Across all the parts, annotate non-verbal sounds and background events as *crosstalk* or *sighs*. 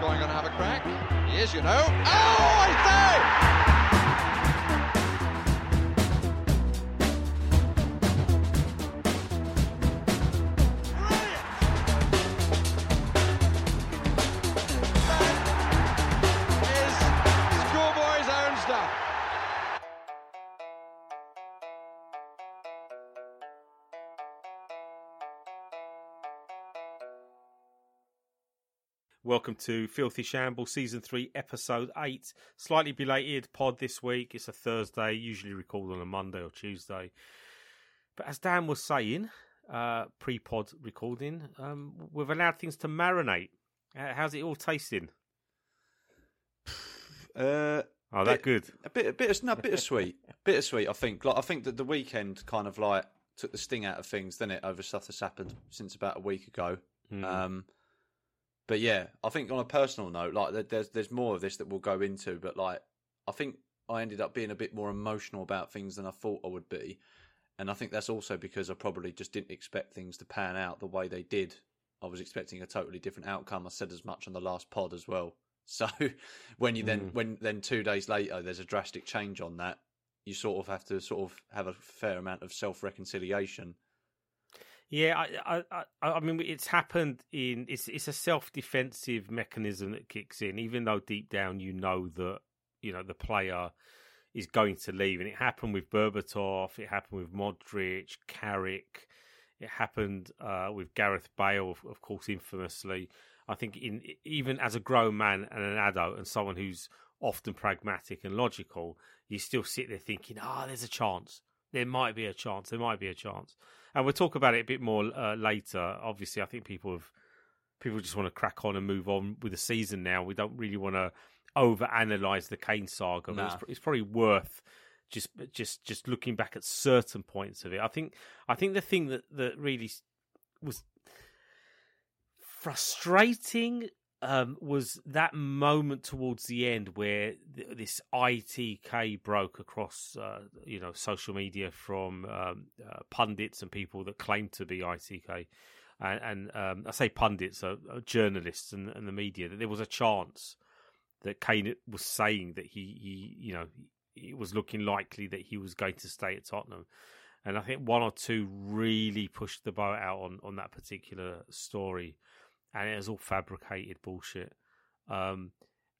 going to have a crack. He is, you know. Oh, I say! Welcome to Filthy Shamble Season 3, Episode 8. Slightly belated pod this week. It's a Thursday, usually record on a Monday or Tuesday. But as Dan was saying, uh, pre pod recording, um, we've allowed things to marinate. Uh, how's it all tasting? *sighs* Uh, Oh, that bit- good. A bit, a bit, of, no, bittersweet, *laughs* bittersweet. I think. Like, I think that the weekend kind of like took the sting out of things, didn't it? Over stuff that's happened since about a week ago. Mm. Um, but yeah, I think on a personal note, like there's there's more of this that we'll go into. But like, I think I ended up being a bit more emotional about things than I thought I would be, and I think that's also because I probably just didn't expect things to pan out the way they did. I was expecting a totally different outcome. I said as much on the last pod as well. *laughs* So when you then Mm. when then two days later there's a drastic change on that, you sort of have to sort of have a fair amount of self reconciliation. Yeah, I, I, I, I mean, it's happened in. It's it's a self defensive mechanism that kicks in, even though deep down you know that you know the player is going to leave, and it happened with Berbatov, it happened with Modric, Carrick, it happened uh, with Gareth Bale, of, of course, infamously. I think in even as a grown man and an adult and someone who's often pragmatic and logical, you still sit there thinking, "Ah, there's a chance. There might be a chance. There might be a chance." And we'll talk about it a bit more uh, later. Obviously, I think people have people just want to crack on and move on with the season now. We don't really want to over analyze the Kane saga. But Nah. it's, it's probably worth just just just looking back at certain points of it. I think I think the thing that that really was frustrating um, was that moment towards the end where th- this ITK broke across, uh, you know, social media from um, uh, pundits and people that claim to be ITK, and, and um, I say pundits, uh, uh, journalists and, and the media, that there was a chance that Kane was saying that he, he, you know, it was looking likely that he was going to stay at Tottenham. And I think one or two really pushed the boat out on, on that particular story and it was all fabricated bullshit. Um,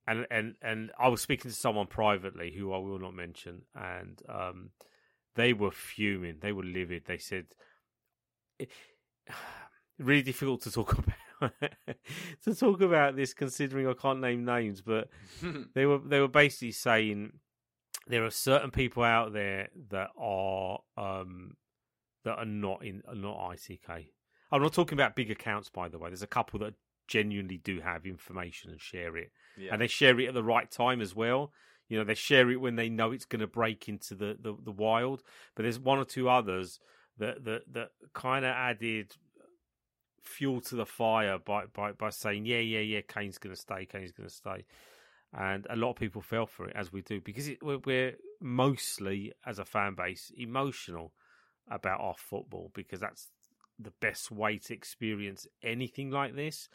and and and I was speaking to someone privately who I will not mention, and um, they were fuming. They were livid. They said, it, *sighs* "Really difficult to talk *laughs* about to talk about this, considering I can't name names." But *laughs* they were they were basically saying there are certain people out there that are um, that are not in are not ITK. I'm not talking about big accounts, by the way. There's a couple that genuinely do have information and share it, Yeah. and they share it at the right time as well. You know, they share it when they know it's going to break into the, the, the wild. But there's one or two others that that that kind of added fuel to the fire by by by saying, yeah, yeah, yeah, Kane's going to stay, Kane's going to stay, and a lot of people fell for it as we do because it, we're, we're mostly as a fan base emotional about our football because that's the best way to experience anything like this.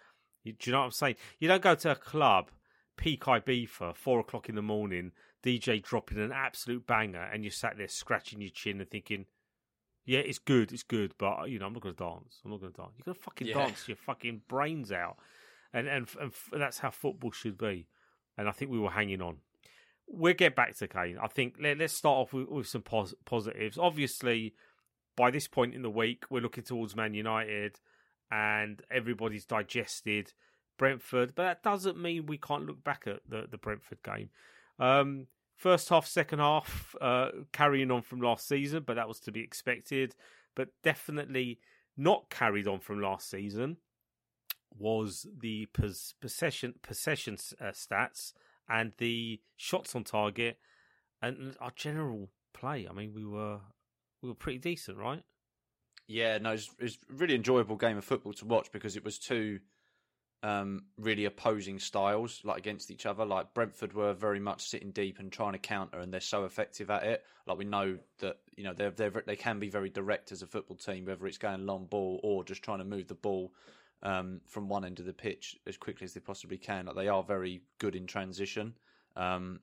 You, do you know what I'm saying? You don't go to a club, peak Ibiza, four o'clock in the morning, DJ dropping an absolute banger, and you sat there scratching your chin and thinking, "Yeah, it's good, it's good, but you know, I'm not going to dance. I'm not going to dance. You're going to fucking Yeah. dance your fucking brains out." And and and f- that's how football should be. And I think we were hanging on. We'll get back to Kane. I think let, let's start off with, with some pos- positives. Obviously, by this point in the week, we're looking towards Man United and everybody's digested Brentford, but that doesn't mean we can't look back at the, the Brentford game. Um, first half, second half, uh, carrying on from last season, but that was to be expected. But definitely not carried on from last season was the pos- possession possession uh, stats and the shots on target and our general play. I mean, we were we were pretty decent, right? Yeah, no, it's a really enjoyable game of football to watch because it was two um, really opposing styles, like against each other. Like Brentford were very much sitting deep and trying to counter, and they're so effective at it. Like we know that you know they're, they're they can be very direct as a football team, whether it's going long ball or just trying to move the ball um, from one end of the pitch as quickly as they possibly can. Like they are very good in transition, um,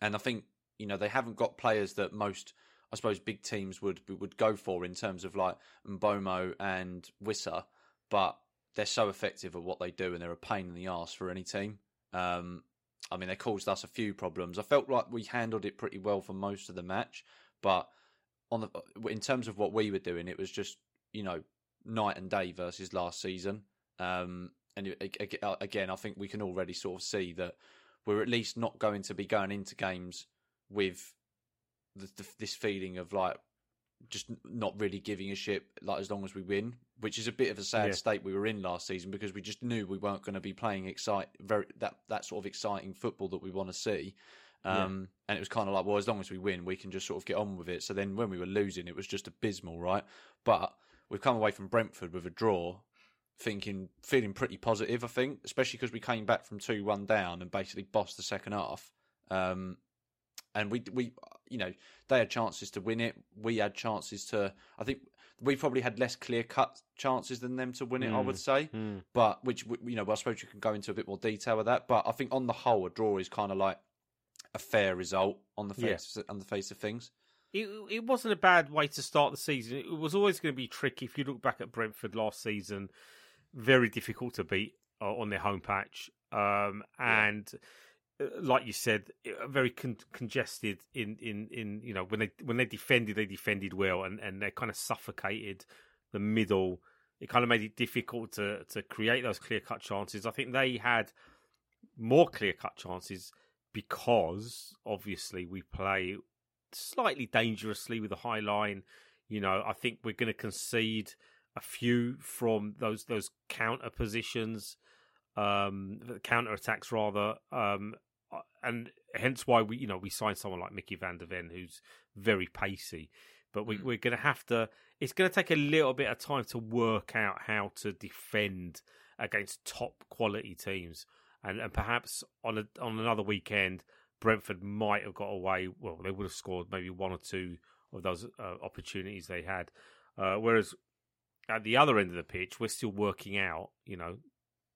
and I think you know they haven't got players that most I suppose big teams would would go for in terms of like Mbeumo and Wissa, but they're so effective at what they do and they're a pain in the ass for any team. Um, I mean, they caused us a few problems. I felt like we handled it pretty well for most of the match, but on the in terms of what we were doing, it was just you know night and day versus last season. Um, and it, again, I think we can already sort of see that we're at least not going to be going into games with the, the, this feeling of like just not really giving a shit like as long as we win, which is a bit of a sad yeah. state we were in last season because we just knew we weren't going to be playing excite very that that sort of exciting football that we want to see. Um, yeah. And it was kind of like, well, as long as we win, we can just sort of get on with it. So then when we were losing, it was just abysmal, right? But we've come away from Brentford with a draw, thinking, feeling pretty positive, I think, especially because we came back from 2 1 down and basically bossed the second half. Um, and we we you know they had chances to win it. We had chances to. I think we probably had less clear cut chances than them to win it. Mm. I would say, mm. but which you know, I suppose you can go into a bit more detail with that. But I think on the whole, a draw is kind of like a fair result on the face yeah. on the face of things. It, it wasn't a bad way to start the season. It was always going to be tricky. If you look back at Brentford last season, very difficult to beat uh, on their home patch, um, and. Yeah like you said, uh, very con- congested in, in, in you know when they when they defended, they defended well, and, and they kind of suffocated the middle. It kind of made it difficult to to create those clear cut chances. I think they had more clear cut chances because obviously we play slightly dangerously with a high line. You know, I think we're going to concede a few from those those counter positions, um, counter attacks rather. Um, uh, and hence why we you know we signed someone like Micky Van de Ven who's very pacey. But we, mm. we're going to have to. It's going to take a little bit of time to work out how to defend against top quality teams, and and perhaps on a, on another weekend, Brentford might have got away. Well, they would have scored maybe one or two of those uh, opportunities they had. Uh, whereas at the other end of the pitch, we're still working out. You know,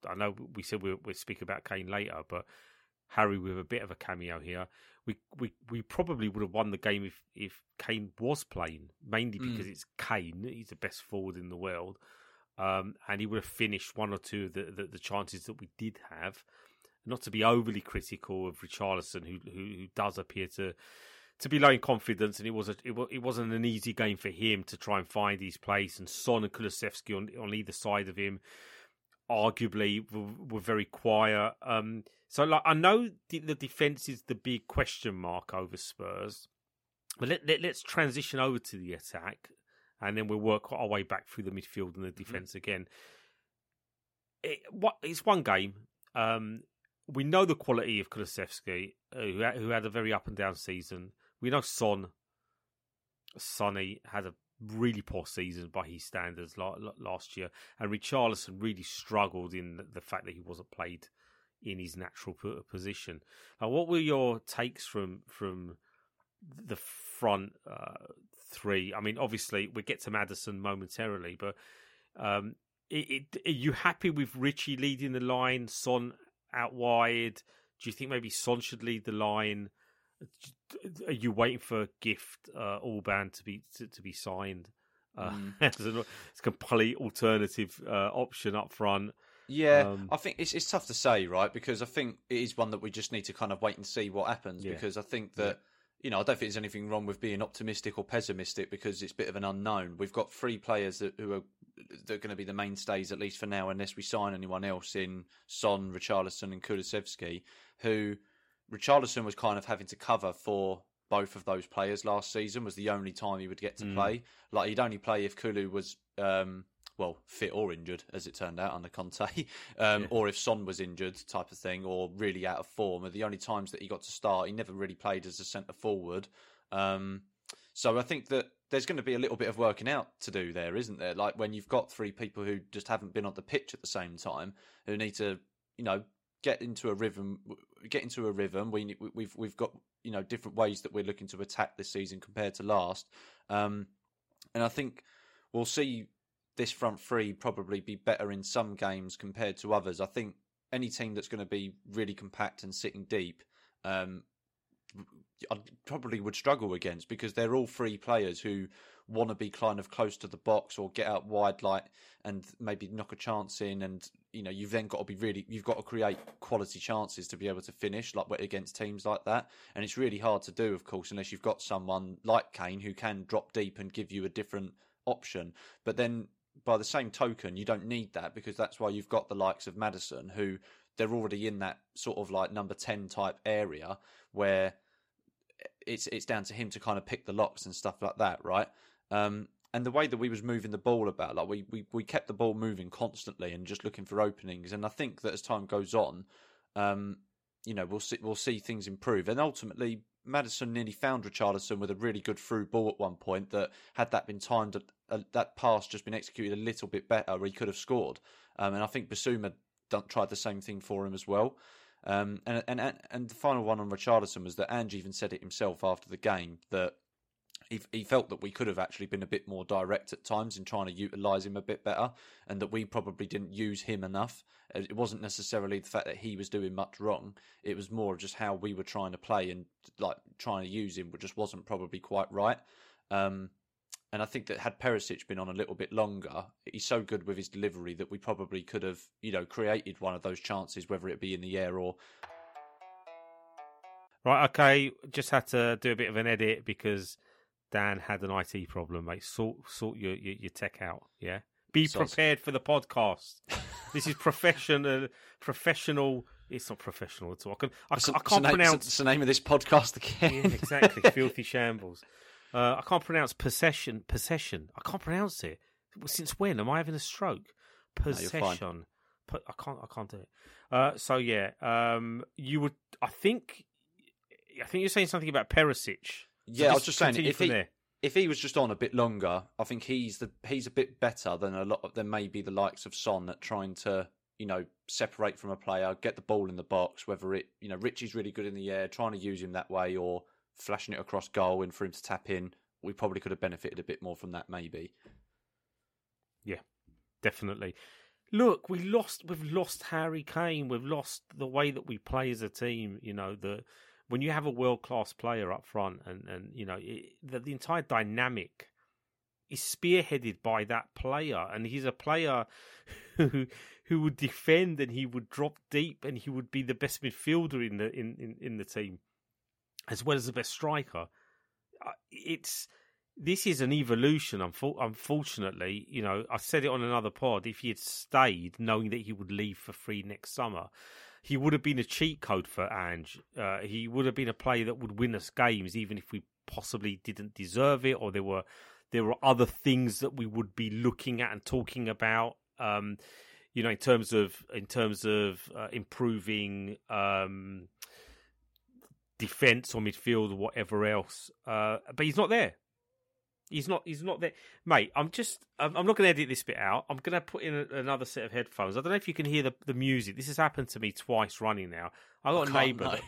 I know we said we'll, we'll speak about Kane later, but Harry with a bit of a cameo here. We we we probably would have won the game if if Kane was playing, mainly mm. because mm. it's Kane. He's the best forward in the world, um, and he would have finished one or two of the, the, the chances that we did have. Not to be overly critical of Richarlison, who who, who does appear to to be low in confidence, and it was a, it, it wasn't an easy game for him to try and find his place. And Son and Kulusevski on on either side of him, arguably, were, were very quiet. Um, so, like, I know the, the defense is the big question mark over Spurs, but let, let, us transition over to the attack, and then we'll work our way back through the midfield and the mm-hmm. defense mm-hmm. again. It, what it's one game. Um, we know the quality of Kulusevski, uh, who, had, who had a very up and down season. We know Son, Sonny had a really poor season by his standards last year, and Richarlison really struggled in the fact that he wasn't played in his natural position. Now, what were your takes from from the front uh, three? I mean, obviously we get to Maddison momentarily, but um, it, it, are you happy with Richie leading the line? Son out wide. Do you think maybe Son should lead the line? Are you waiting for Gift uh, Orban to be to, to be signed uh, mm. *laughs* as a complete alternative uh, option up front? Yeah, um, I think it's it's tough to say, right? Because I think it is one that we just need to kind of wait and see what happens. Yeah. Because I think that yeah. you know I don't think there's anything wrong with being optimistic or pessimistic because it's a bit of an unknown. We've got three players that who are that are going to be the mainstays at least for now, unless we sign anyone else in Son, Richarlison, and Kulusevski. Who Richarlison was kind of having to cover for both of those players last season. Was the only time he would get to mm. play. Like he'd only play if Kulu was. Um, well, fit or injured, as it turned out under Conte, *laughs* um, yeah. or if Son was injured, type of thing, or really out of form. Are the only times that he got to start. He never really played as a centre forward. Um, so I think that there's going to be a little bit of working out to do there, isn't there? Like when you've got three people who just haven't been on the pitch at the same time, who need to, you know, get into a rhythm. Get into a rhythm. We we've we've got you know different ways that we're looking to attack this season compared to last, um, and I think we'll see this front three probably be better in some games compared to others. I think any team that's going to be really compact and sitting deep, um, I probably would struggle against because they're all three players who want to be kind of close to the box or get out wide like and maybe knock a chance in and you know you've then got to be really you've got to create quality chances to be able to finish like against teams like that. And it's really hard to do of course unless you've got someone like Kane who can drop deep and give you a different option. But then by the same token you don't need that because that's why you've got the likes of Maddison, who they're already in that sort of like number 10 type area where eh, it's it's down to him to kind of pick the locks and stuff like that right um, and the way that we was moving the ball about, like we, we, we kept the ball moving constantly and just looking for openings. And I think that as time goes on, um, you know, we'll see we'll see things improve. And ultimately, Maddison nearly found Richarlison with a really good through ball at one point. That had that been timed, uh, that pass just been executed a little bit better, he could have scored. Um, and I think done, tried the same thing for him as well. Um, and, and and the final one on Richarlison was that Ange even said it himself after the game that he, he felt that we could have actually been a bit more direct at times in trying to utilise him a bit better, and that we probably didn't use him enough. Uh, it wasn't necessarily the fact that he was doing much wrong; it was more of just how we were trying to play and like trying to use him, which just wasn't probably quite right. Um, and I think that had Perisic been on a little bit longer, he's so good with his delivery that we probably could have, you know, created one of those chances, whether it be in the air or. Right, okay. Just had to do a bit of an edit because Dan had an IT problem, mate. Sort sort your your, your tech out. Yeah, be prepared for the podcast. this is professional. Professional. It's not professional at all. I, can, I, I can't pronounce. It's the name of this podcast again. yeah, exactly. *laughs* Filthy shambles. Uh, I can't pronounce possession. Possession. I can't pronounce it. Since when am I having a stroke? Possession. No, I can't. I can't do it. Uh, so yeah, um, you would. I think. I think you're saying something about Perisic. Yeah, I was just saying if he there. if he was just on a bit longer, I think he's the he's a bit better than a lot of than maybe the likes of Son at trying to you know separate from a player, get the ball in the box. Whether it you know Richie's really good in the air, trying to use him that way, or flashing it across goal and for him to tap in. We probably could have benefited a bit more from that, maybe. Yeah, definitely. Look, we lost. We've lost Harry Kane. We've lost the way that we play as a team. You know the when you have a world class player up front, and and you know it, the, the entire dynamic is spearheaded by that player, and he's a player *laughs* who who would defend and he would drop deep and he would be the best midfielder in the in, in, in the team, as well as the best striker. Uh, it's this is an evolution. Unfortunately, you know, I said it on another pod. If he had stayed, knowing that he would leave for free next summer, he would have been a cheat code for Ange. Uh, he would have been a player that would win us games, even if we possibly didn't deserve it, or there were there were other things that we would be looking at and talking about. Um, you know, in terms of in terms of uh, improving um, defense or midfield or whatever else. Uh, but he's not there. He's not. He's not there, mate. I'm just. I'm, I'm not going to edit this bit out. I'm going to put in a, another set of headphones. I don't know if you can hear the, the music. This has happened to me twice running now. I got I a neighbour.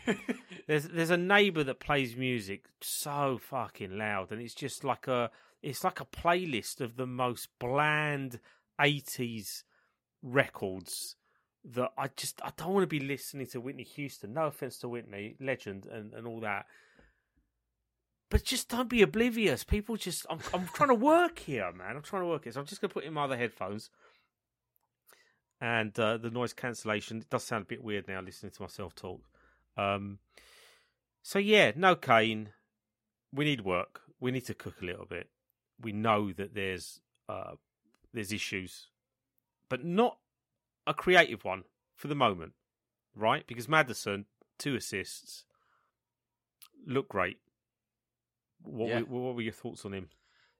there's there's a neighbour that plays music so fucking loud, and it's just like a it's like a playlist of the most bland '80s records that I just I don't want to be listening to Whitney Houston. No offense to Whitney, legend and, and all that but just don't be oblivious. People just, I'm, I'm trying to work here, man. I'm trying to work here. So I'm just going to put in my other headphones. And uh, the noise cancellation, it does sound a bit weird now listening to myself talk. Um, so yeah, no Kane. We need work. We need to cook a little bit. We know that there's uh, there's issues, but not a creative one for the moment, right? Because Maddison, two assists, look great what, yeah. were, what were your thoughts on him?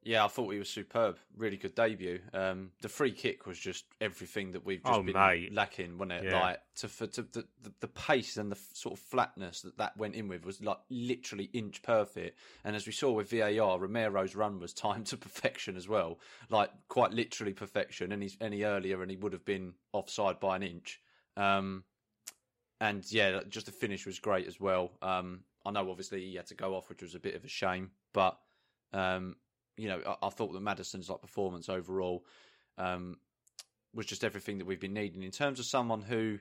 Yeah, I thought he was superb. Really good debut. Um, the free kick was just everything that we've just oh, been mate. lacking, wasn't it? Yeah. Like to, for, to the, the, the pace and the sort of flatness that that went in with was like literally inch perfect. And as we saw with VAR, Romero's run was timed to perfection as well, like quite literally perfection. Any any earlier, and he would have been offside by an inch. Um, and yeah, just the finish was great as well. Um, I know obviously he had to go off, which was a bit of a shame, but um, you know, I, I, thought that Maddison's like performance overall, um, was just everything that we've been needing in terms of someone who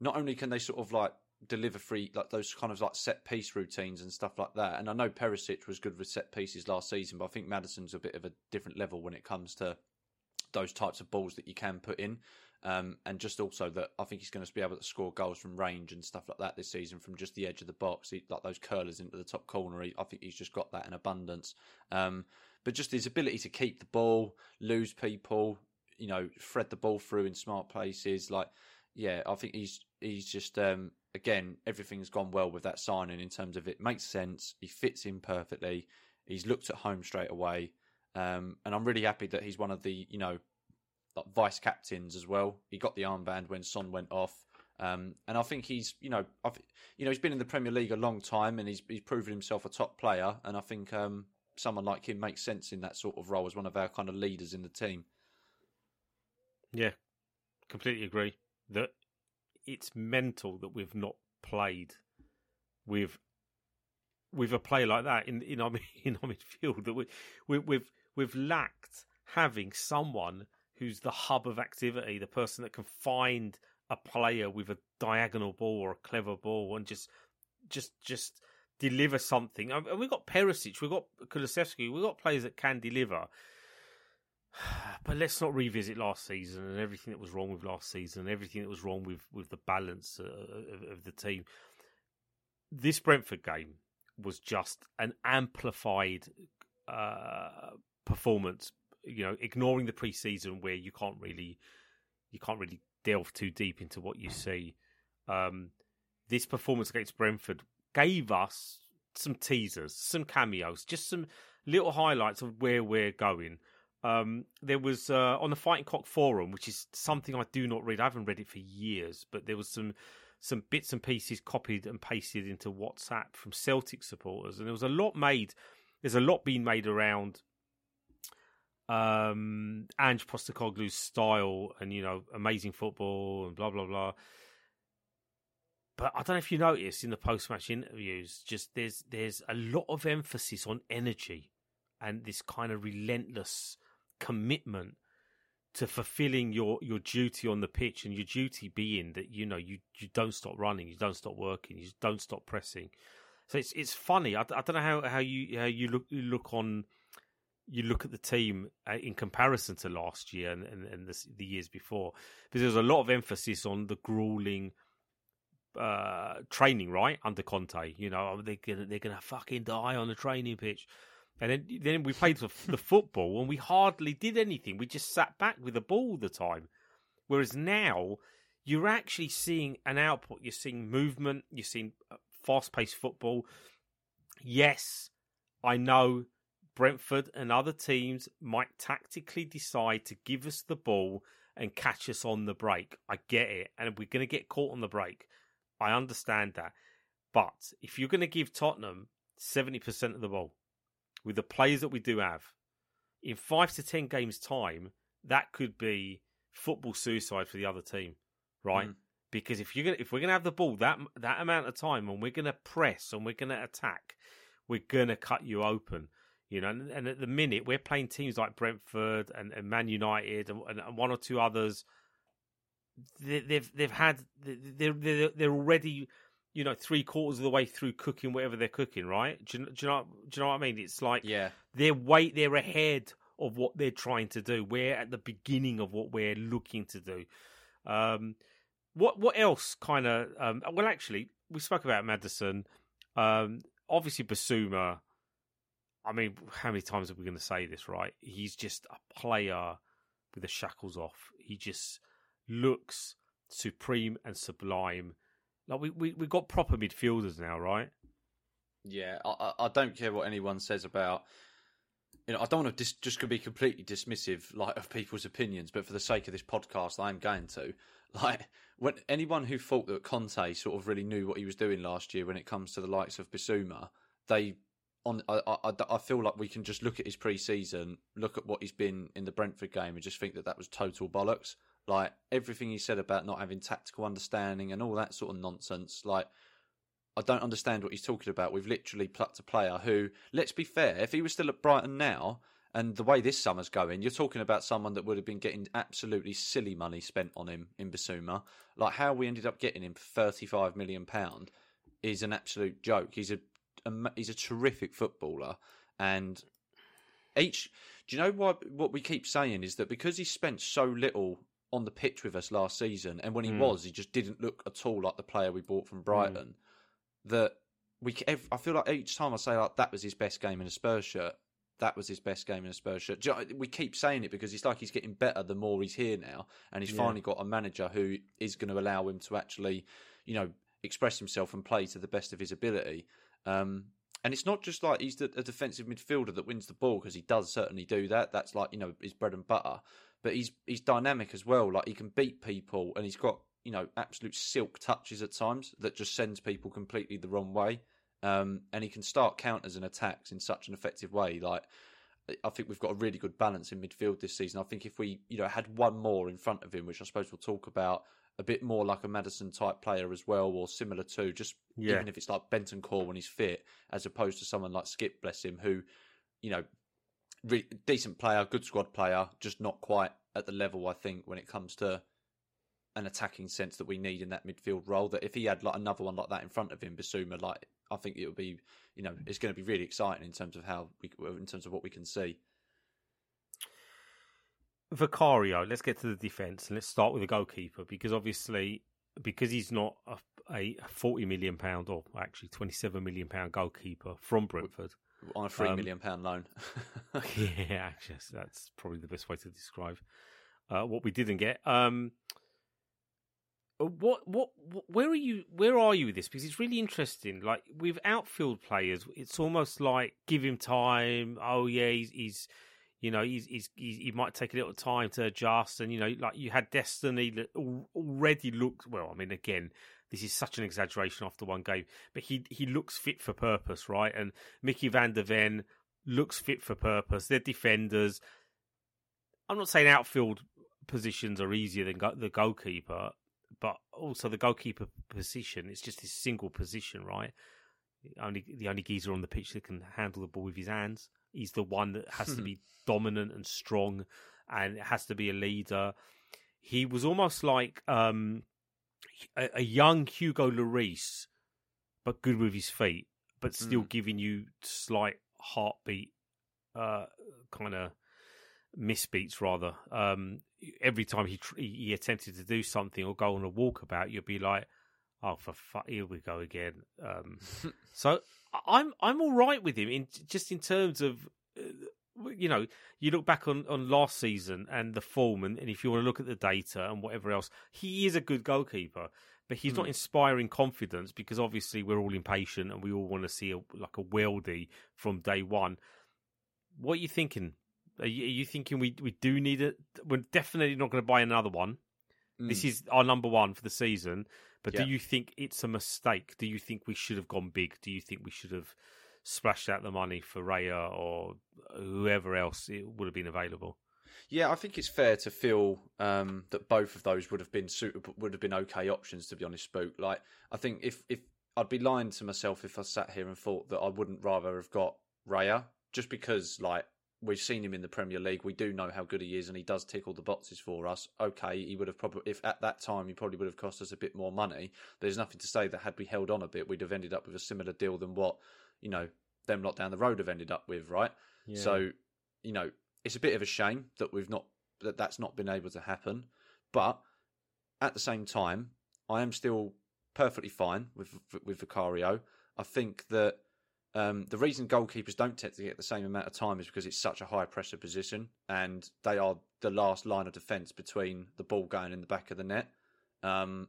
not only can they sort of like deliver free like those kind of like set piece routines and stuff like that. And I know Perisic was good with set pieces last season, but I think Maddison's a bit of a different level when it comes to those types of balls that you can put in. Um, and just also that I think he's going to be able to score goals from range and stuff like that this season from just the edge of the box, he, like those curlers into the top corner. He, I think he's just got that in abundance. Um, but just his ability to keep the ball, lose people, you know, thread the ball through in smart places. Like, yeah, I think he's he's just um, again everything's gone well with that signing in terms of it makes sense. He fits in perfectly. He's looked at home straight away, um, and I'm really happy that he's one of the you know like vice captains as well. He got the armband when Son went off. Um, and I think he's, you know, I've, you know, he's been in the Premier League a long time, and he's he's proven himself a top player. And I think um, someone like him makes sense in that sort of role as one of our kind of leaders in the team. Yeah, completely agree. That it's mental that we've not played with with a player like that in in our *laughs* in our midfield. That we, we we've we've lacked having someone who's the hub of activity, the person that can find a player with a diagonal ball or a clever ball and just just just deliver something. And we've got Perisic, we've got Kulusevski, we've got players that can deliver. *sighs* But let's not revisit last season and everything that was wrong with last season and everything that was wrong with, with the balance uh, of, of the team. This Brentford game was just an amplified uh, performance. You know, ignoring the preseason where you can't really you can't really delve too deep into what you see. Um, this performance against Brentford gave us some teasers, some cameos, just some little highlights of where we're going. Um, there was uh, on the Fighting Cock forum, which is something I do not read. I haven't read it for years, but there was some some bits and pieces copied and pasted into WhatsApp from Celtic supporters, and there was a lot made. There's a lot being made around um Ange Postecoglou's style and you know amazing football and blah blah blah. But I don't know if you noticed in the post match interviews, just there's there's a lot of emphasis on energy and this kind of relentless commitment to fulfilling your, your duty on the pitch and your duty being that you know you, you don't stop running, you don't stop working, you don't stop pressing. So it's it's funny. I, I don't know how, how you how you look you look on you look at the team uh, in comparison to last year and, and, and the, the, years before, because there's a lot of emphasis on the grueling uh, training, right, under Conte. You know, they're gonna they're gonna fucking die on the training pitch, and then then we played the, the football and we hardly did anything. We just sat back with the ball all the time. Whereas now you're actually seeing an output. You're seeing movement. You're seeing uh, fast paced football. Yes, I know Brentford and other teams might tactically decide to give us the ball and catch us on the break. I get it. And we're going to get caught on the break. I understand that. But if you're going to give Tottenham 70% of the ball with the players that we do have, in five to 10 games' time, that could be football suicide for the other team, right? Mm. Because if you're gonna, if we're gonna have the ball that that amount of time and we're gonna press and we're gonna attack, we're gonna cut you open. You know, and, and, at the minute we're playing teams like Brentford and, and Man United and, and, one or two others. They, they've they've had they're, they're they're already you know three quarters of the way through cooking whatever they're cooking, right? Do you, do you know do you know what I mean? It's like yeah, they're way they're ahead of what they're trying to do. We're at the beginning of what we're looking to do. Um, what what else kind of? Um, well, actually, we spoke about Maddison. Um, obviously, Bissouma I mean, how many times are we going to say this, right? He's just a player with the shackles off. He just looks supreme and sublime. Like we we we got proper midfielders now, right? Yeah, I I don't care what anyone says about. You know, I don't want to dis- just be completely dismissive, like of people's opinions, but for the sake of this podcast, I am going to. *laughs* Like, when anyone who thought that Conte sort of really knew what he was doing last year when it comes to the likes of Bissouma, they on I, I, I feel like we can just look at his pre-season, look at what he's been in the Brentford game, and just think that that was total bollocks. Like everything he said about not having tactical understanding and all that sort of nonsense. Like I don't understand what he's talking about. We've literally plucked a player who, let's be fair, if he was still at Brighton now And the way this summer's going, you're talking about someone that would have been getting absolutely silly money spent on him in Bissouma. Like how we ended up getting him for 35 million pound is an absolute joke. He's a he's a terrific footballer, and each. Do you know what what we keep saying is that because he spent so little on the pitch with us last season, and when he mm. was, he just didn't look at all like the player we bought from Brighton. Mm. That we, I feel like each time I say like that was his best game in a Spurs shirt, that was his best game in a Spurs shirt. We keep saying it because it's like he's getting better the more he's here now, and he's yeah. finally got a manager who is going to allow him to actually, you know, express himself and play to the best of his ability. Um, and it's not just like he's a defensive midfielder that wins the ball because he does certainly do that. That's like you know his bread and butter. But he's he's dynamic as well. Like he can beat people, and he's got you know absolute silk touches at times that just sends people completely the wrong way. Um, and he can start counters and attacks in such an effective way. Like I think we've got a really good balance in midfield this season. I think if we you know had one more in front of him, which I suppose we'll talk about a bit more like a Maddison type player as well, or similar to just yeah. even if it's like Bentancur when he's fit, as opposed to someone like Skip, bless him, who you know re- decent player, good squad player, just not quite at the level I think when it comes to an attacking sense that we need in that midfield role. That if he had like another one like that in front of him, Bissouma, like I think it would be, you know, it's going to be really exciting in terms of how we, in terms of what we can see. Vicario, let's get to the defence and let's start with the goalkeeper because obviously because he's not a, a forty million pound or actually twenty seven million pound goalkeeper from Brentford on a three um, million pound loan. *laughs* *laughs* yeah, actually, that's probably the best way to describe uh, what we didn't get. Um, what, what, where are you? Where are you with this? Because it's really interesting. Like with outfield players, it's almost like give him time. Oh yeah, he's, he's you know, he's, he's, he's, he might take a little time to adjust. And, you know, like you had Destiny that already looked, well, I mean, again, this is such an exaggeration after one game, but he, he looks fit for purpose, right? And Micky van de Ven looks fit for purpose. They're defenders. I'm not saying outfield positions are easier than go- the goalkeeper, but also the goalkeeper position, it's just his single position, right? Only the only geezer on the pitch that can handle the ball with his hands. He's the one that has to be dominant and strong, and has to be a leader. He was almost like um, a, a, young Hugo Lloris, but good with his feet, but still mm. giving you slight heartbeat, uh, kind of misbeats rather. Um, every time he he attempted to do something or go on a walkabout, you'd be like, "Oh, for fuck, here we go again." Um, *laughs* so I'm I'm all right with him in just in terms of. Uh, you know, you look back on, on last season and the form, and, and if you want to look at the data and whatever else, he is a good goalkeeper, but he's mm. not hmm. inspiring confidence because obviously we're all impatient and we all want to see a, like a weldy from day one. What are you thinking? Are you, are you thinking we we do need it? We're definitely not going to buy another one. Mm. This is our number one for the season. But do you think it's a mistake? Do you think we should have gone big? Do you think we should have splashed out the money for Raya or whoever else it would have been available? Yeah, I think it's fair to feel um, that both of those would have been suitable, would have been okay options. To be honest, spook. Like, I think if if I'd be lying to myself if I sat here and thought that I wouldn't rather have got Raya, just because like we've seen him in the Premier League. We do know how good he is, and he does tick all the boxes for us. Okay, he would have probably, if at that time, he probably would have cost us a bit more money. There's nothing to say that had we held on a bit, we'd have ended up with a similar deal than what you know them lot down the road have ended up with, right? Yeah. So, you know, it's a bit of a shame that we've not that that's not been able to happen, but at the same time, I am still perfectly fine with with Vicario. I think that um, the reason goalkeepers don't tend to get the same amount of time is because it's such a high pressure position, and they are the last line of defence between the ball going in the back of the net. Um,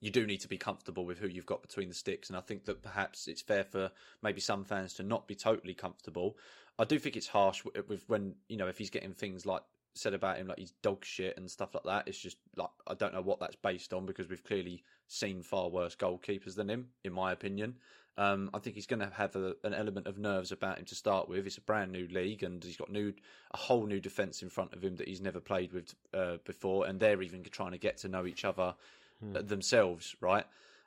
you do need to be comfortable with who you've got between the sticks, and I think that perhaps it's fair for maybe some fans to not be totally comfortable. I do think it's harsh with, when you know if he's getting things like said about him like he's dog shit and stuff like that. It's just like I don't know what that's based on because we've clearly seen far worse goalkeepers than him, in my opinion. Um, I think he's going to have a, an element of nerves about him to start with. It's a brand new league, and he's got new a whole new defence in front of him that he's never played with uh, before, and they're even trying to get to know each other hmm. themselves, right?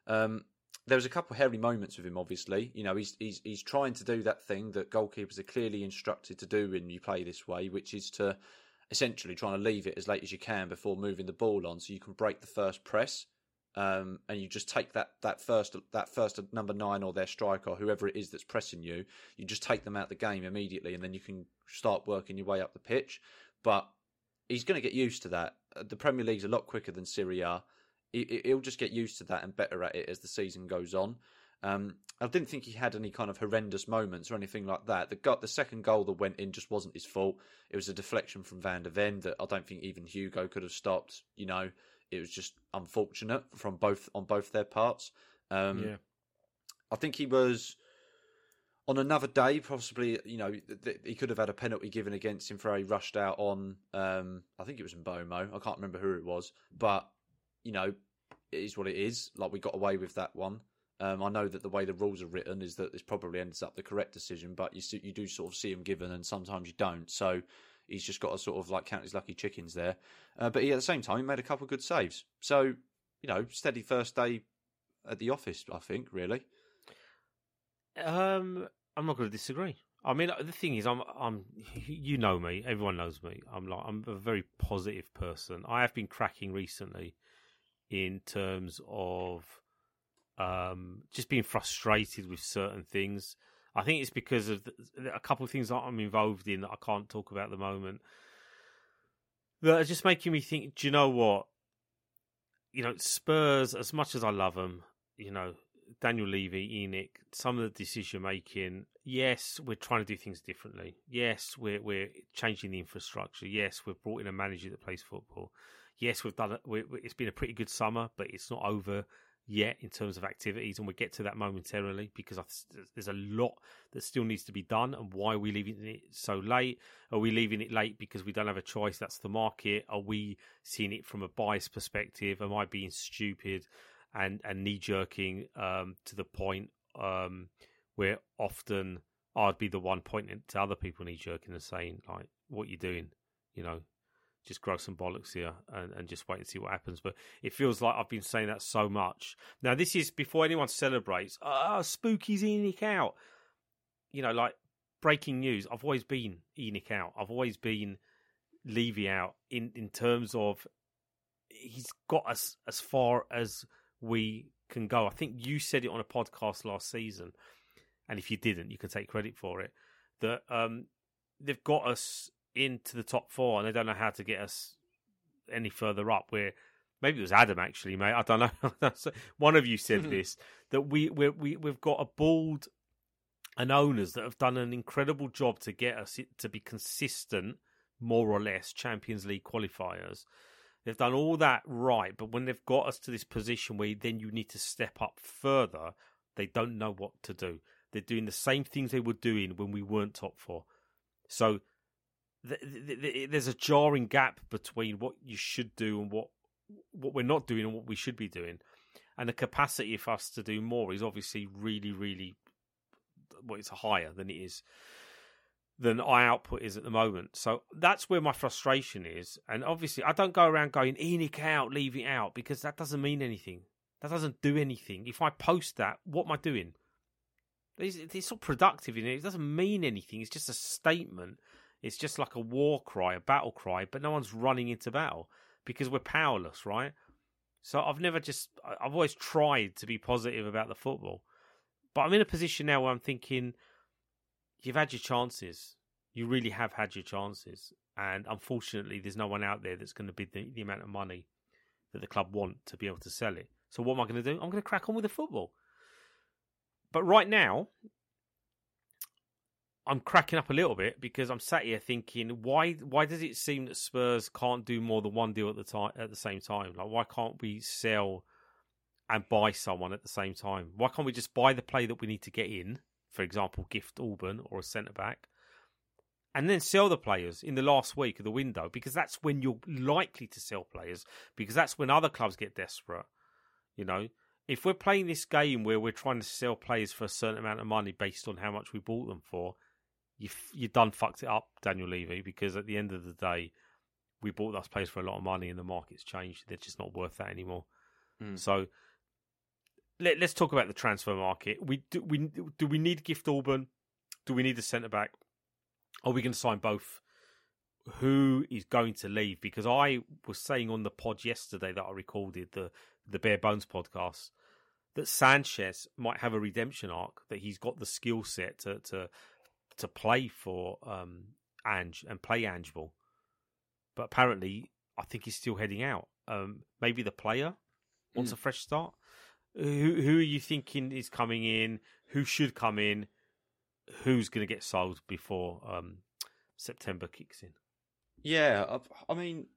Um, there was a couple of hairy moments with him. Obviously, you know, he's he's he's trying to do that thing that goalkeepers are clearly instructed to do when you play this way, which is to essentially trying to leave it as late as you can before moving the ball on, so you can break the first press. Um, and you just take that, that first that first number nine or their striker whoever it is that's pressing you, you just take them out the game immediately, and then you can start working your way up the pitch. But he's going to get used to that. Uh, the Premier League's a lot quicker than Serie A. He'll just get used to that and better at it as the season goes on. Um, I didn't think he had any kind of horrendous moments or anything like that. The got the second goal that went in just wasn't his fault. It was a deflection from Van de Ven that I don't think even Hugo could have stopped. You know, it was just unfortunate from both on both their parts. Um, yeah. I think he was on another day, possibly, you know, th- th- he could have had a penalty given against him for a rushed out on, um, I think it was in Mbeumo. I can't remember who it was, but you know, it is what it is. Like we got away with that one. Um, I know that the way the rules are written is that this probably ends up the correct decision, but you you do sort of see them given, and sometimes you don't. So he's just got to sort of like count his lucky chickens there. Uh, but he, at the same time, he made a couple of good saves. So you know, steady first day at the office. I think really. Um, I'm not going to disagree. I mean, the thing is, I'm, I'm, you know me. Everyone knows me. I'm like, I'm a very positive person. I have been cracking recently in terms of um, just being frustrated with certain things. I think it's because of the, a couple of things that I'm involved in that I can't talk about at the moment that are just making me think. Do you know what? You know, Spurs. As much as I love them, you know, Daniel Levy, ENIC, some of the decision making. Yes, we're trying to do things differently. Yes, we're we're changing the infrastructure. Yes, we've brought in a manager that plays football. Yes, we've done it. It's been a pretty good summer, but it's not over yet in terms of activities, and we'll get to that momentarily because there's a lot that still needs to be done. And why are we leaving it so late? Are we leaving it late because we don't have a choice? That's the market. Are we seeing it from a bias perspective? Am I being stupid? and and knee jerking um, to the point um, where often I'd be the one pointing to other people knee jerking and saying like, "What are you doing?" You know, just grow some bollocks here and, and just wait and see what happens. But it feels like I've been saying that so much. Now this is before anyone celebrates. Ah, oh, Spooky's ENIC out. You know, like breaking news. I've always been ENIC out. I've always been Levy out in in terms of he's got us as far as we can go. I think you said it on a podcast last season, and if you didn't, you can take credit for it. That um, they've got us into the top four, and they don't know how to get us any further up. Where maybe it was Adam actually, mate. I don't know. *laughs* One of you said mm-hmm. this that we we we we've got a board and owners that have done an incredible job to get us to be consistent, more or less Champions League qualifiers They've done all that right, but when they've got us to this position where then you need to step up further, they don't know what to do. They're doing the same things they were doing when we weren't top four. So th- th- th- there's a jarring gap between what you should do and what what we're not doing and what we should be doing. And the capacity for us to do more is obviously really, really well, it's higher than it is than I output is at the moment. So that's where my frustration is. And obviously, I don't go around going ENIC out, leave it out, because that doesn't mean anything. That doesn't do anything. If I post that, what am I doing? It's, it's productive in it. It doesn't mean anything. It's just a statement. It's just like a war cry, a battle cry, but no one's running into battle because we're powerless, right? So I've never just, I've always tried to be positive about the football. But I'm in a position now where I'm thinking, you've had your chances. You really have had your chances, and unfortunately, there's no one out there that's going to bid the, the amount of money that the club want to be able to sell it. So what am I going to do? I'm going to crack on with the football. But right now, I'm cracking up a little bit because I'm sat here thinking, why why does it seem that Spurs can't do more than one deal at the time at the same time? Like why can't we sell and buy someone at the same time? Why can't we just buy the play that we need to get in for example, gift Orban or a centre back, and then sell the players in the last week of the window because that's when you're likely to sell players because that's when other clubs get desperate. You know, if we're playing this game where we're trying to sell players for a certain amount of money based on how much we bought them for, you you done fucked it up, Daniel Levy, because at the end of the day, we bought those players for a lot of money and the market's changed. They're just not worth that anymore. Mm. So let, us talk about the transfer market. We do we do we need Gift Orban? Do we need a centre back? Are we going to sign both? Who is going to leave? Because I was saying on the pod yesterday that I recorded the the Bare Bones podcast that Sanchez might have a redemption arc. That he's got the skill set to to to play for um, Ange and play Angeball. But apparently, I think he's still heading out. Um, maybe the player wants mm. a fresh start. Who who are you thinking is coming in? Who should come in? Who's going to get sold before um, September kicks in? Yeah, I've, i mean,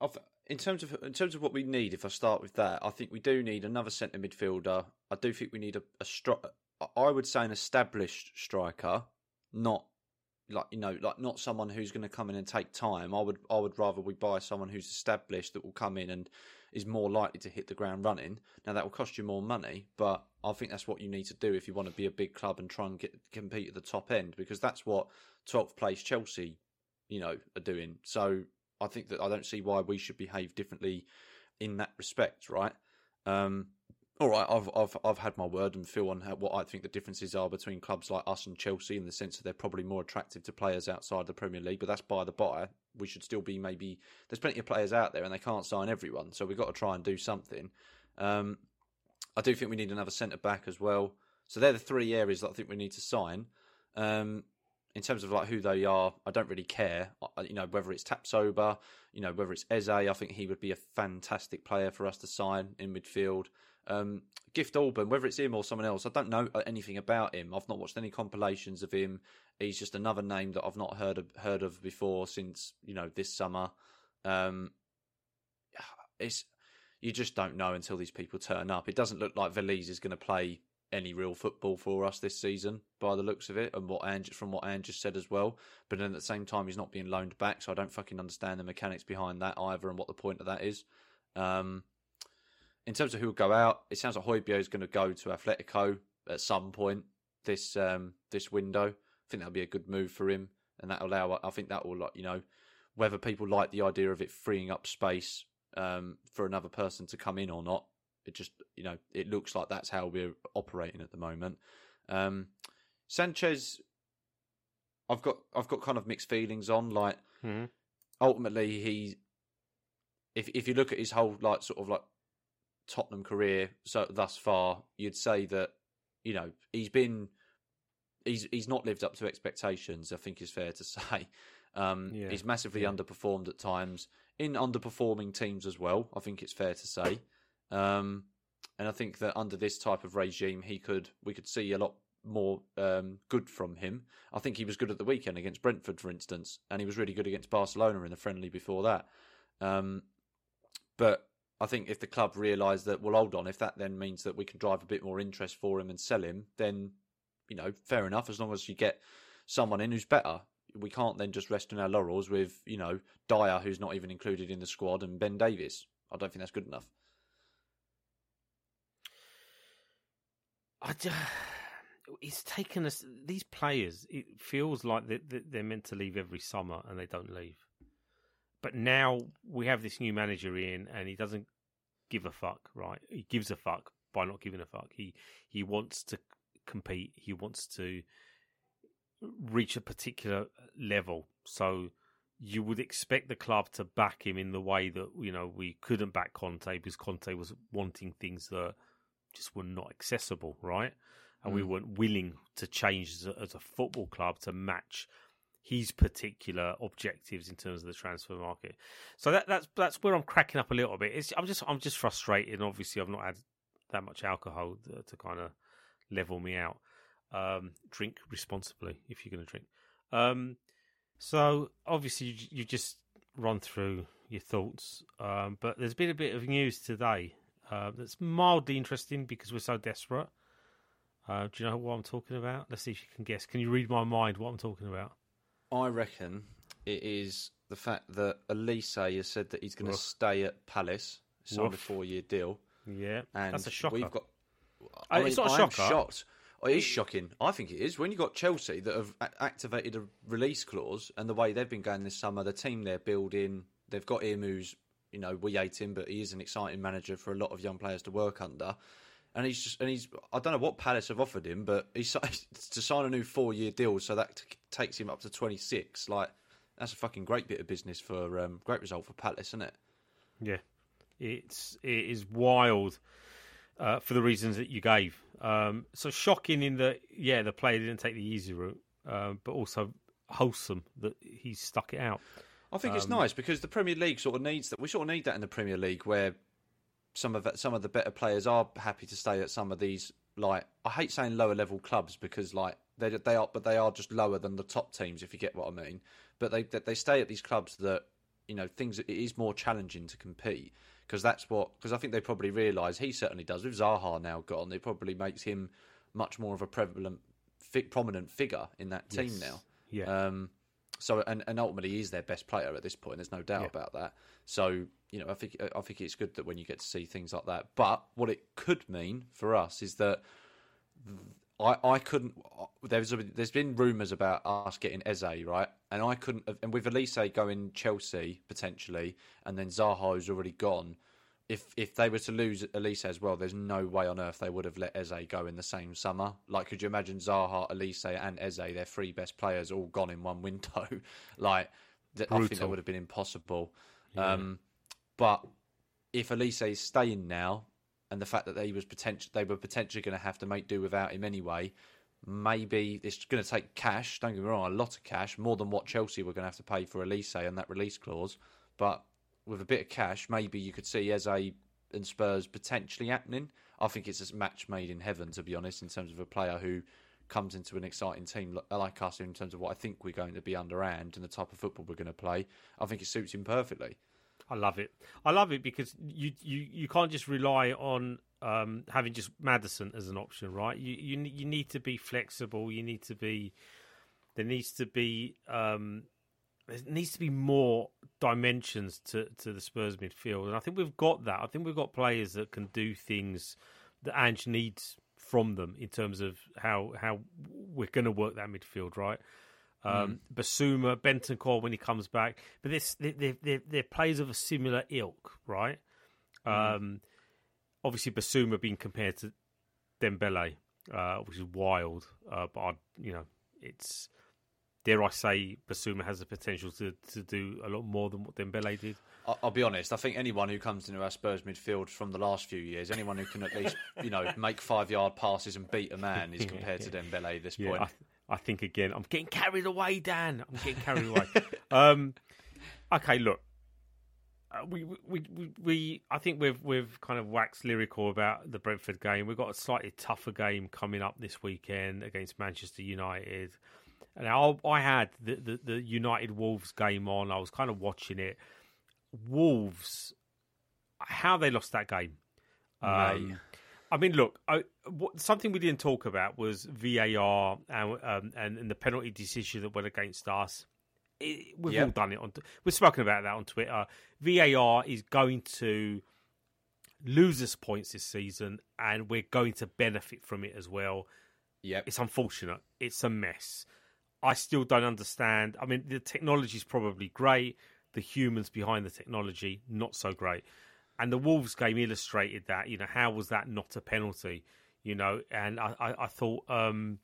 I've, in terms of in terms of what we need, if I start with that, I think we do need another centre midfielder. I do think we need a, a stri- I would say an established striker, not like you know, like not someone who's going to come in and take time. I would I would rather we buy someone who's established that will come in and is more likely to hit the ground running. Now that will cost you more money, but I think that's what you need to do if you want to be a big club and try and get compete at the top end because that's what 12th place Chelsea, you know, are doing. So I think that I don't see why we should behave differently in that respect, right? Um, all right, I've I've I've had my word and feel on how, what I think the differences are between clubs like us and Chelsea in the sense that they're probably more attractive to players outside the Premier League, but that's by the by. We should still be maybe there's plenty of players out there and they can't sign everyone, so we've got to try and do something. Um, I do think we need another centre back as well. So they're the three areas that I think we need to sign. Um, in terms of like who they are, I don't really care. You know, whether it's Tapsoba, you know, whether it's Eze, I think he would be a fantastic player for us to sign in midfield. Um, Gift Orban, whether it's him or someone else, I don't know anything about him. I've not watched any compilations of him. He's just another name that I've not heard of, heard of before since you know this summer. Um, *sighs* it's you just don't know until these people turn up. It doesn't look like Veliz is going to play any real football for us this season by the looks of it, and what Ange, from what Ange just said as well. But then at the same time, he's not being loaned back, so I don't fucking understand the mechanics behind that either, and what the point of that is. Um, in terms of who will go out, it sounds like Højbjerg is going to go to Atletico at some point this um, this window. I think that'll be a good move for him, and that'll allow. I think that will, you know, whether people like the idea of it freeing up space um, for another person to come in or not. It just, you know, it looks like that's how we're operating at the moment. Um, Sanchez, I've got, I've got kind of mixed feelings on. Like, mm-hmm. ultimately, he, if if you look at his whole like sort of like Tottenham career so thus far, you'd say that you know he's been he's he's not lived up to expectations. I think is fair to *laughs* say. Um, yeah. He's massively yeah. underperformed at times in underperforming teams as well. I think it's fair to say, um, and I think that under this type of regime, he could we could see a lot more um, good from him. I think he was good at the weekend against Brentford, for instance, and he was really good against Barcelona in the friendly before that. Um, but I think if the club realise that, well, hold on, if that then means that we can drive a bit more interest for him and sell him, then, you know, fair enough, as long as you get someone in who's better. We can't then just rest on our laurels with, you know, Dyer, who's not even included in the squad, and Ben Davies. I don't think that's good enough. I just, it's taken us, these players, it feels like they're meant to leave every summer and they don't leave. But now we have this new manager in, and he doesn't give a fuck. Right? He gives a fuck by not giving a fuck. He he wants to compete. He wants to reach a particular level. So you would expect the club to back him in the way that you know we couldn't back Conte because Conte was wanting things that just were not accessible, right? And mm. we weren't willing to change as a, as a, football club to match his particular objectives in terms of the transfer market. So that, that's that's where I'm cracking up a little bit. It's, I'm just I'm just frustrated. Obviously, I've not had that much alcohol to, to kind of level me out. Um, drink responsibly if you're going to drink. Um, so obviously, you, you, just run through your thoughts, um, but there's been a bit of news today uh, that's mildly interesting because we're so desperate. Uh, do you know what I'm talking about? Let's see if you can guess. Can you read my mind what I'm talking about? I reckon it is the fact that Olise has said that he's going to stay at Palace, signed a four-year deal. Yeah, and that's a shocker. We've got. Uh, I mean, it's not a shocker. I'm shocked. Oh, it is shocking. I think it is. When you've got Chelsea that have activated a release clause, and the way they've been going this summer, the team they're building, they've got him who's, you know, we hate him, but he is an exciting manager for a lot of young players to work under. And he's just and he's I don't know what Palace have offered him, but he's *laughs* to sign a new four year deal, so that t- takes him up to twenty six. Like that's a fucking great bit of business for um, great result for Palace, isn't it? Yeah, it's it is wild uh, for the reasons that you gave. Um, so shocking in that, yeah, the player didn't take the easy route, uh, but also wholesome that he stuck it out. I think um, it's nice because the Premier League sort of needs that. We sort of need that in the Premier League where some of some of the better players are happy to stay at some of these. Like I hate saying lower level clubs because like they they are, but they are just lower than the top teams if you get what I mean. But they they stay at these clubs that you know things. It is more challenging to compete because that's what because I think they probably realise he certainly does with Zaha now gone. It probably makes him much more of a prevalent, prominent figure in that team yes. now. Yeah. Um, so and, and ultimately he's their best player at this point. There's no doubt yeah. about that. So you know I think I think it's good that when you get to see things like that. But what it could mean for us is that I, I couldn't. There's a, there's been rumours about us getting Eze right, and I couldn't. And with Olise going Chelsea potentially, and then Zaha who's already gone. If if they were to lose Olise as well, there's no way on earth they would have let Eze go in the same summer. Like, could you imagine Zaha, Olise, and Eze, their three best players, all gone in one window? *laughs* like, Brutal. I think that would have been impossible. Yeah. Um, but if Olise is staying now, and the fact that they was potential they were potentially going to have to make do without him anyway. Maybe it's going to take cash. Don't get me wrong, a lot of cash, more than what Chelsea were going to have to pay for Olise and that release clause. But with a bit of cash, maybe you could see Eze and Spurs potentially happening. I think it's a match made in heaven, to be honest, in terms of a player who comes into an exciting team like us in terms of what I think we're going to be underhand and the type of football we're going to play. I think it suits him perfectly. I love it. I love it because you you, you can't just rely on um, having just Maddison as an option, right? You you you need to be flexible. You need to be there needs to be um, there needs to be more dimensions to to the Spurs midfield, and I think we've got that. I think we've got players that can do things that Ange needs from them in terms of how how we're going to work that midfield, right? Um, mm. Bissouma, Bentancur when he comes back, but this they're, they're, they're players of a similar ilk, right? Mm. Um, obviously, Bissouma being compared to Dembele, uh, which is wild, uh, but I, you know, it's dare I say, Bissouma has the potential to, to do a lot more than what Dembele did. I'll, I'll be honest. I think anyone who comes into our Spurs midfield from the last few years, anyone who can at least *laughs* you know make five yard passes and beat a man, is *laughs* compared to Dembele at this yeah, point. I, I think again, I'm getting carried away, Dan. I'm getting carried away. *laughs* um, okay, look, uh, we, we, we, we, I think we've we've kind of waxed lyrical about the Brentford game. We've got a slightly tougher game coming up this weekend against Manchester United. And I, I had the, the, the United Wolves game on. I was kind of watching it. Wolves, how they lost that game. Um, I mean, look, I, what, something we didn't talk about was VAR and, um, and, and the penalty decision that went against us. It, we've yep. all done it on. We've spoken about that on Twitter. VAR is going to lose us points this season, and we're going to benefit from it as well. Yeah, it's unfortunate. It's a mess. I still don't understand. I mean, the technology is probably great. The humans behind the technology, not so great. And the Wolves game illustrated that. You know, how was that not a penalty? You know, and I, I, I thought um,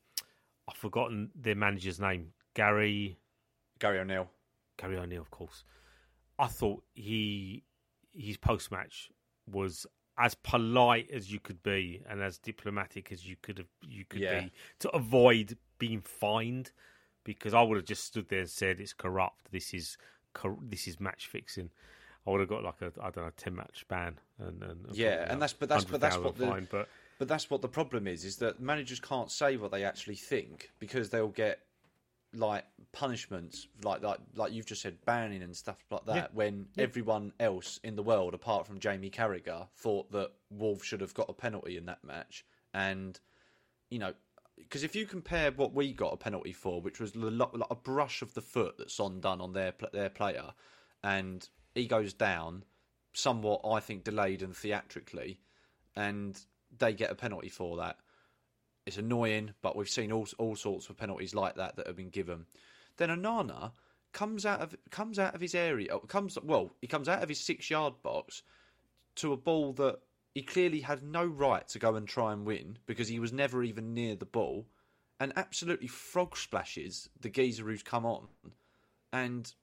I've forgotten their manager's name, Gary. Gary O'Neil. Gary O'Neil, of course. I thought he his post match was as polite as you could be and as diplomatic as you could have you could yeah. be to avoid being fined because I would have just stood there and said it's corrupt. This is this is match fixing. I would have got like a I don't know ten match ban and, and yeah, and that's but that's but that's what the fine, but but that's what the problem is is that managers can't say what they actually think because they'll get like punishments like like like you've just said banning and stuff like that yeah. when yeah. everyone else in the world apart from Jamie Carragher thought that Wolves should have got a penalty in that match and you know because if you compare what we got a penalty for which was a brush of the foot that Son done on their their player and he goes down somewhat, I think, delayed and theatrically, and they get a penalty for that. It's annoying, but we've seen all all sorts of penalties like that that have been given. Then Onana comes out of comes out of his area. Comes well, he comes out of his six yard box to a ball that he clearly had no right to go and try and win because he was never even near the ball, and absolutely frog splashes the geezer who's come on, and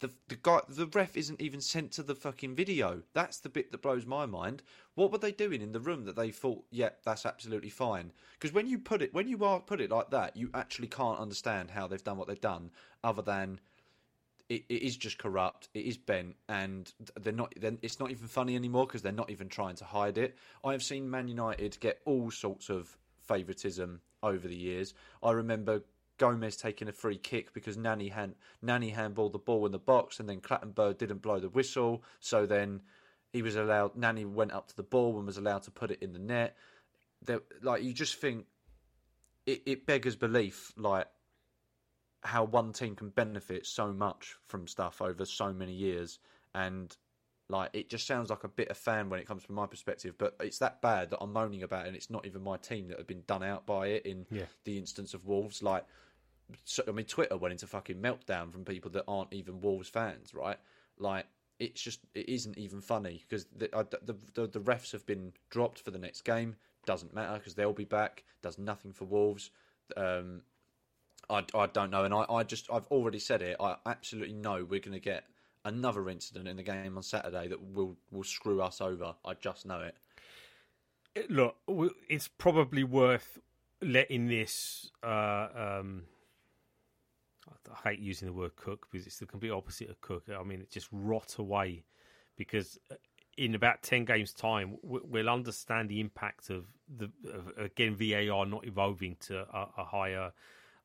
the the guy the ref isn't even sent to the fucking video. That's the bit that blows my mind. What were they doing in the room that they thought, yeah, that's absolutely fine? Because when you put it when you are put it like that, you actually can't understand how they've done what they've done, other than it, it is just corrupt. It is bent, and they're not. Then it's not even funny anymore because they're not even trying to hide it. I have seen Man United get all sorts of favouritism over the years. I remember Gomes taking a free kick because Nani hand Nani handballed the ball in the box, and then Clattenburg didn't blow the whistle. So then he was allowed. Nani went up to the ball and was allowed to put it in the net. There, like you just think it, it beggars belief, like how one team can benefit so much from stuff over so many years, and like it just sounds like a bit of fan when it comes from my perspective. But it's that bad that I'm moaning about, it and it's not even my team that have been done out by it in Yeah. the instance of Wolves. Like, so, I mean, Twitter went into fucking meltdown from people that aren't even Wolves fans, right? Like, it's just it isn't even funny because the, I- the the the refs have been dropped for the next game. Doesn't matter because they'll be back. Does nothing for Wolves. Um, I, I don't know, and I, I just I've already said it. I absolutely know we're going to get another incident in the game on Saturday that will will screw us over. I just know it. It- look, it's probably worth letting this. Uh, um, I hate using the word cook because it's the complete opposite of cook. I mean, it just rot away because uh, in about ten games' time, we'll understand the impact of the of, again VAR not evolving to a, a higher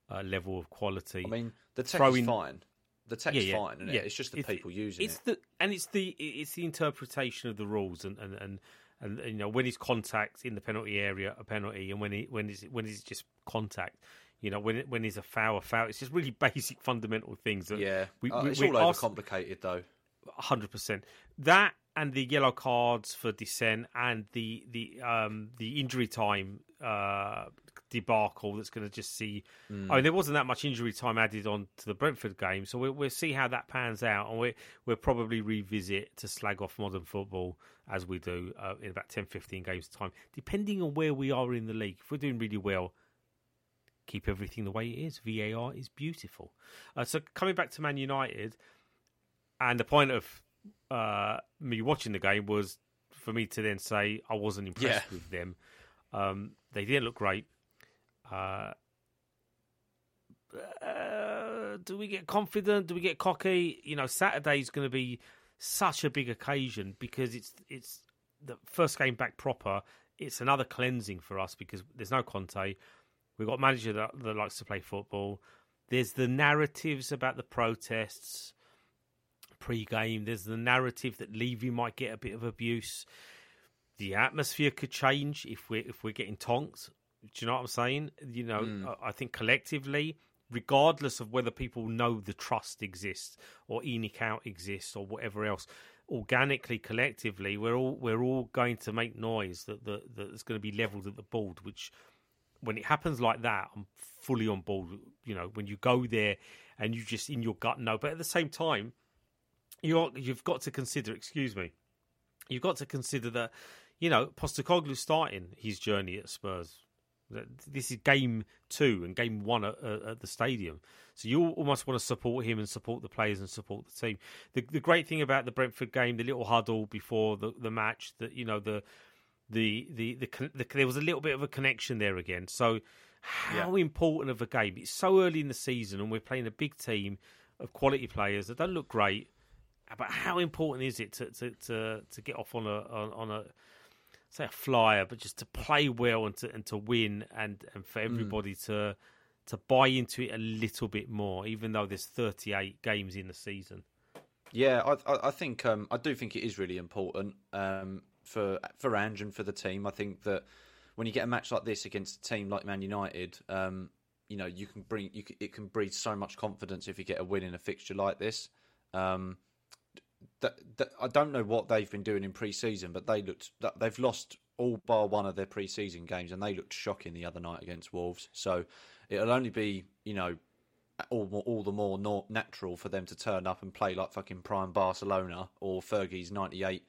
uh, level of quality. I mean, the tech Throw is fine. The tech's Yeah, yeah, fine, isn't it? yeah. It's just the It's- people using it. it's it. the and it's the it's the interpretation of the rules and and and, and you know when it's contact in the penalty area a penalty and when he when it's when it's just contact you know when it, when a foul a foul it's just really *laughs* basic fundamental things that yeah, we, Uh, we, it's we're all asked- overcomplicated though. hundred percent. That and the yellow cards for dissent and the the um the injury time uh debacle that's going to just see. I mean, there wasn't that much injury time added on to the Brentford game, so we'll, we'll see how that pans out, and we we'll probably revisit to slag off modern football as we do uh, in about 10, 15 games time, depending on where we are in the league. If we're doing really well, keep everything the way it is. VAR is beautiful. Uh, so coming back to Man United, and the point of uh, me watching the game was for me to then say I wasn't impressed Yeah. with them. Um, they didn't look great. Uh, do we get confident? Do we get cocky? You know, Saturday's going to be such a big occasion because it's it's the first game back proper. It's another cleansing for us because there's no Conte. We've got a manager that, that likes to play football. There's the narratives about the protests pre-game. There's the narrative that Levy might get a bit of abuse. The atmosphere could change if we're if we're getting tonked. Do you know what I'm saying? You know, hmm. I I think collectively, regardless of whether people know the trust exists or out exists or whatever else, organically, collectively, we're all we're all going to make noise that that that's going to be levelled at the board. Which, when it happens like that, I'm fully on board. You know, when you go there and you just in your gut know, but at the same time, you're you've got to consider. Excuse me, you've got to consider that you know Postecoglou's starting his journey at Spurs. This is game two and game one at, at the stadium, so you almost want to support him and support the players and support the team. The the great thing about the Brentford game, the little huddle before the the match, that you know the the the, the, the there was a little bit of a connection there again. So how important of a game? It's so early in the season, and we're playing a big team of quality players that don't look great. But how important is it to to to, to get off on a on, on a say a flyer, but just to play well and to and to win and and for everybody to to buy into it a little bit more, even though there's 38 games in the season. Yeah, I, I, I think um, I do think it is really important um, for for Ange and for the team. I think that when you get a match like this against a team like Man United, um, you know you can bring you can, it can breed so much confidence if you get a win in a fixture like this. Um, that, that, I don't know what they've been doing in pre-season, but they looked they've lost all bar one of their pre-season games, and they looked shocking the other night against Wolves. So it'll only be you know all, all the more natural for them to turn up and play like fucking prime Barcelona or Fergie's '98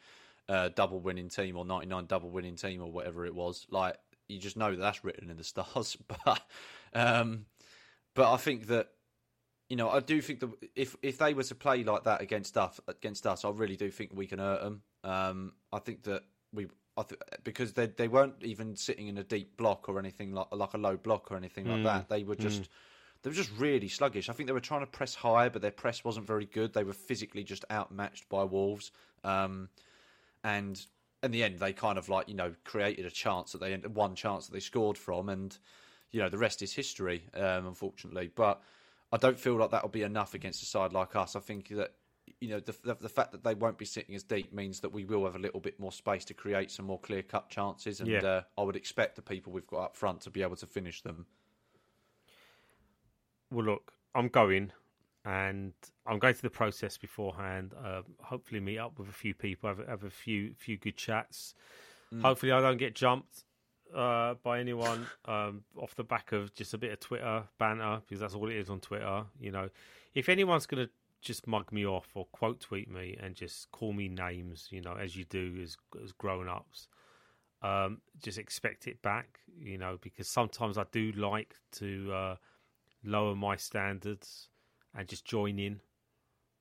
uh, double winning team or 99 double winning team or whatever it was. Like you just know that that's written in the stars. *laughs* but um, but I think that you know I do think that if if they were to play like that against us against us, I really do think we can hurt them. Um, I think that we. I th- because they they weren't even sitting in a deep block or anything like like a low block or anything like Mm. that. They were just they were just really sluggish. I think they were trying to press high, but their press wasn't very good. They were physically just outmatched by Wolves. Um, and in the end, they kind of like you know created a chance that they one chance that they scored from, and you know the rest is history, um, unfortunately. But I don't feel like that'll be enough against a side like us. I think that you know the, the the fact that they won't be sitting as deep means that we will have a little bit more space to create some more clear cut chances, and Yeah. uh, I would expect the people we've got up front to be able to finish them. Well, look, I'm going, and I'm going through the process beforehand. Uh, hopefully, meet up with a few people, have, have a few few good chats. Hopefully, I don't get jumped uh, by anyone um, off the back of just a bit of Twitter banter, because that's all it is on Twitter. You know, if anyone's going to just mug me off or quote tweet me and just call me names, you know, as you do as as grown ups, um, just expect it back. You know, because sometimes I do like to. Uh, lower my standards and just join in.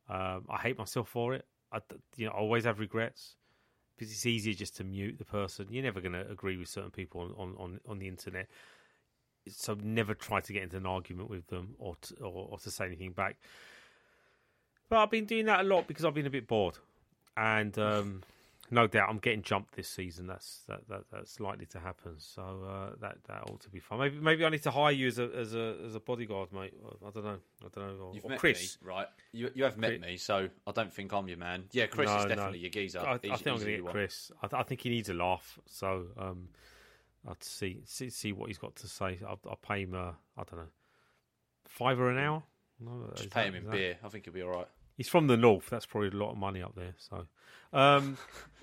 Um, I hate myself for it. I, you know, I always have regrets because it's easier just to mute the person. You're never going to agree with certain people on, on, on, the internet, so never try to get into an argument with them or to, or, or to say anything back. But I've been doing that a lot because I've been a bit bored, and um, no doubt I'm getting jumped this season. That's that, that that's likely to happen. So uh, that that ought to be fun. Maybe maybe I need to hire you as a as a as a bodyguard, mate. I don't know. I don't know. Or, You've or met Chris. me, right? You you have met Chris- me, so I don't think I'm your man. Yeah, Chris No, is no. definitely your geezer. I, I think I'm going to get. Chris. I, th- I think he needs a laugh. So um, I'll see, see see what he's got to say. I'll, I'll pay him. Uh, I don't know, fiver an hour. No, Just pay that- him in that- beer. I think he'll be all right. He's from the north. That's probably a lot of money up there. So, um,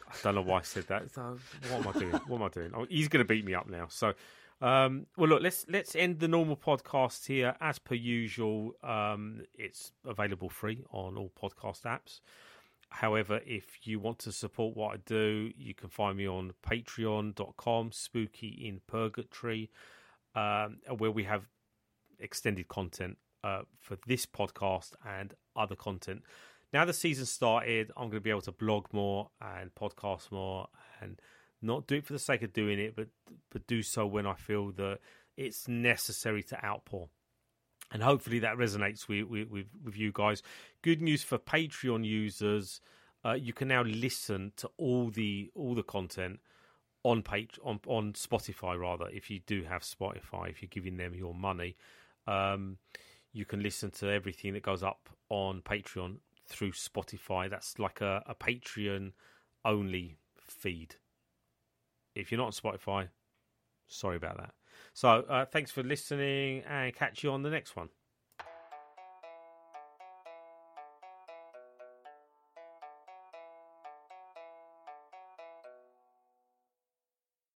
I don't know why I said that. *laughs* So, what am I doing? What am I doing? Oh, he's going to beat me up now. So, um, well, look, let's let's end the normal podcast here as per usual. Um, it's available free on all podcast apps. However, if you want to support what I do, you can find me on patreon.com, spooky in purgatory, um, where we have extended content uh, for this podcast and other content. Now the season started, I'm going to be able to blog more and podcast more, and not do it for the sake of doing it, but but do so when I feel that it's necessary to outpour. And hopefully that resonates with with, with, you guys. Good news for Patreon users: uh, you can now listen to all the all the content on page on on Spotify rather. If you do have Spotify, if you're giving them your money, um, you can listen to everything that goes up on Patreon through Spotify. That's like a, a Patreon only feed. If you're not on Spotify, sorry about that. So uh, thanks for listening and catch you on the next one.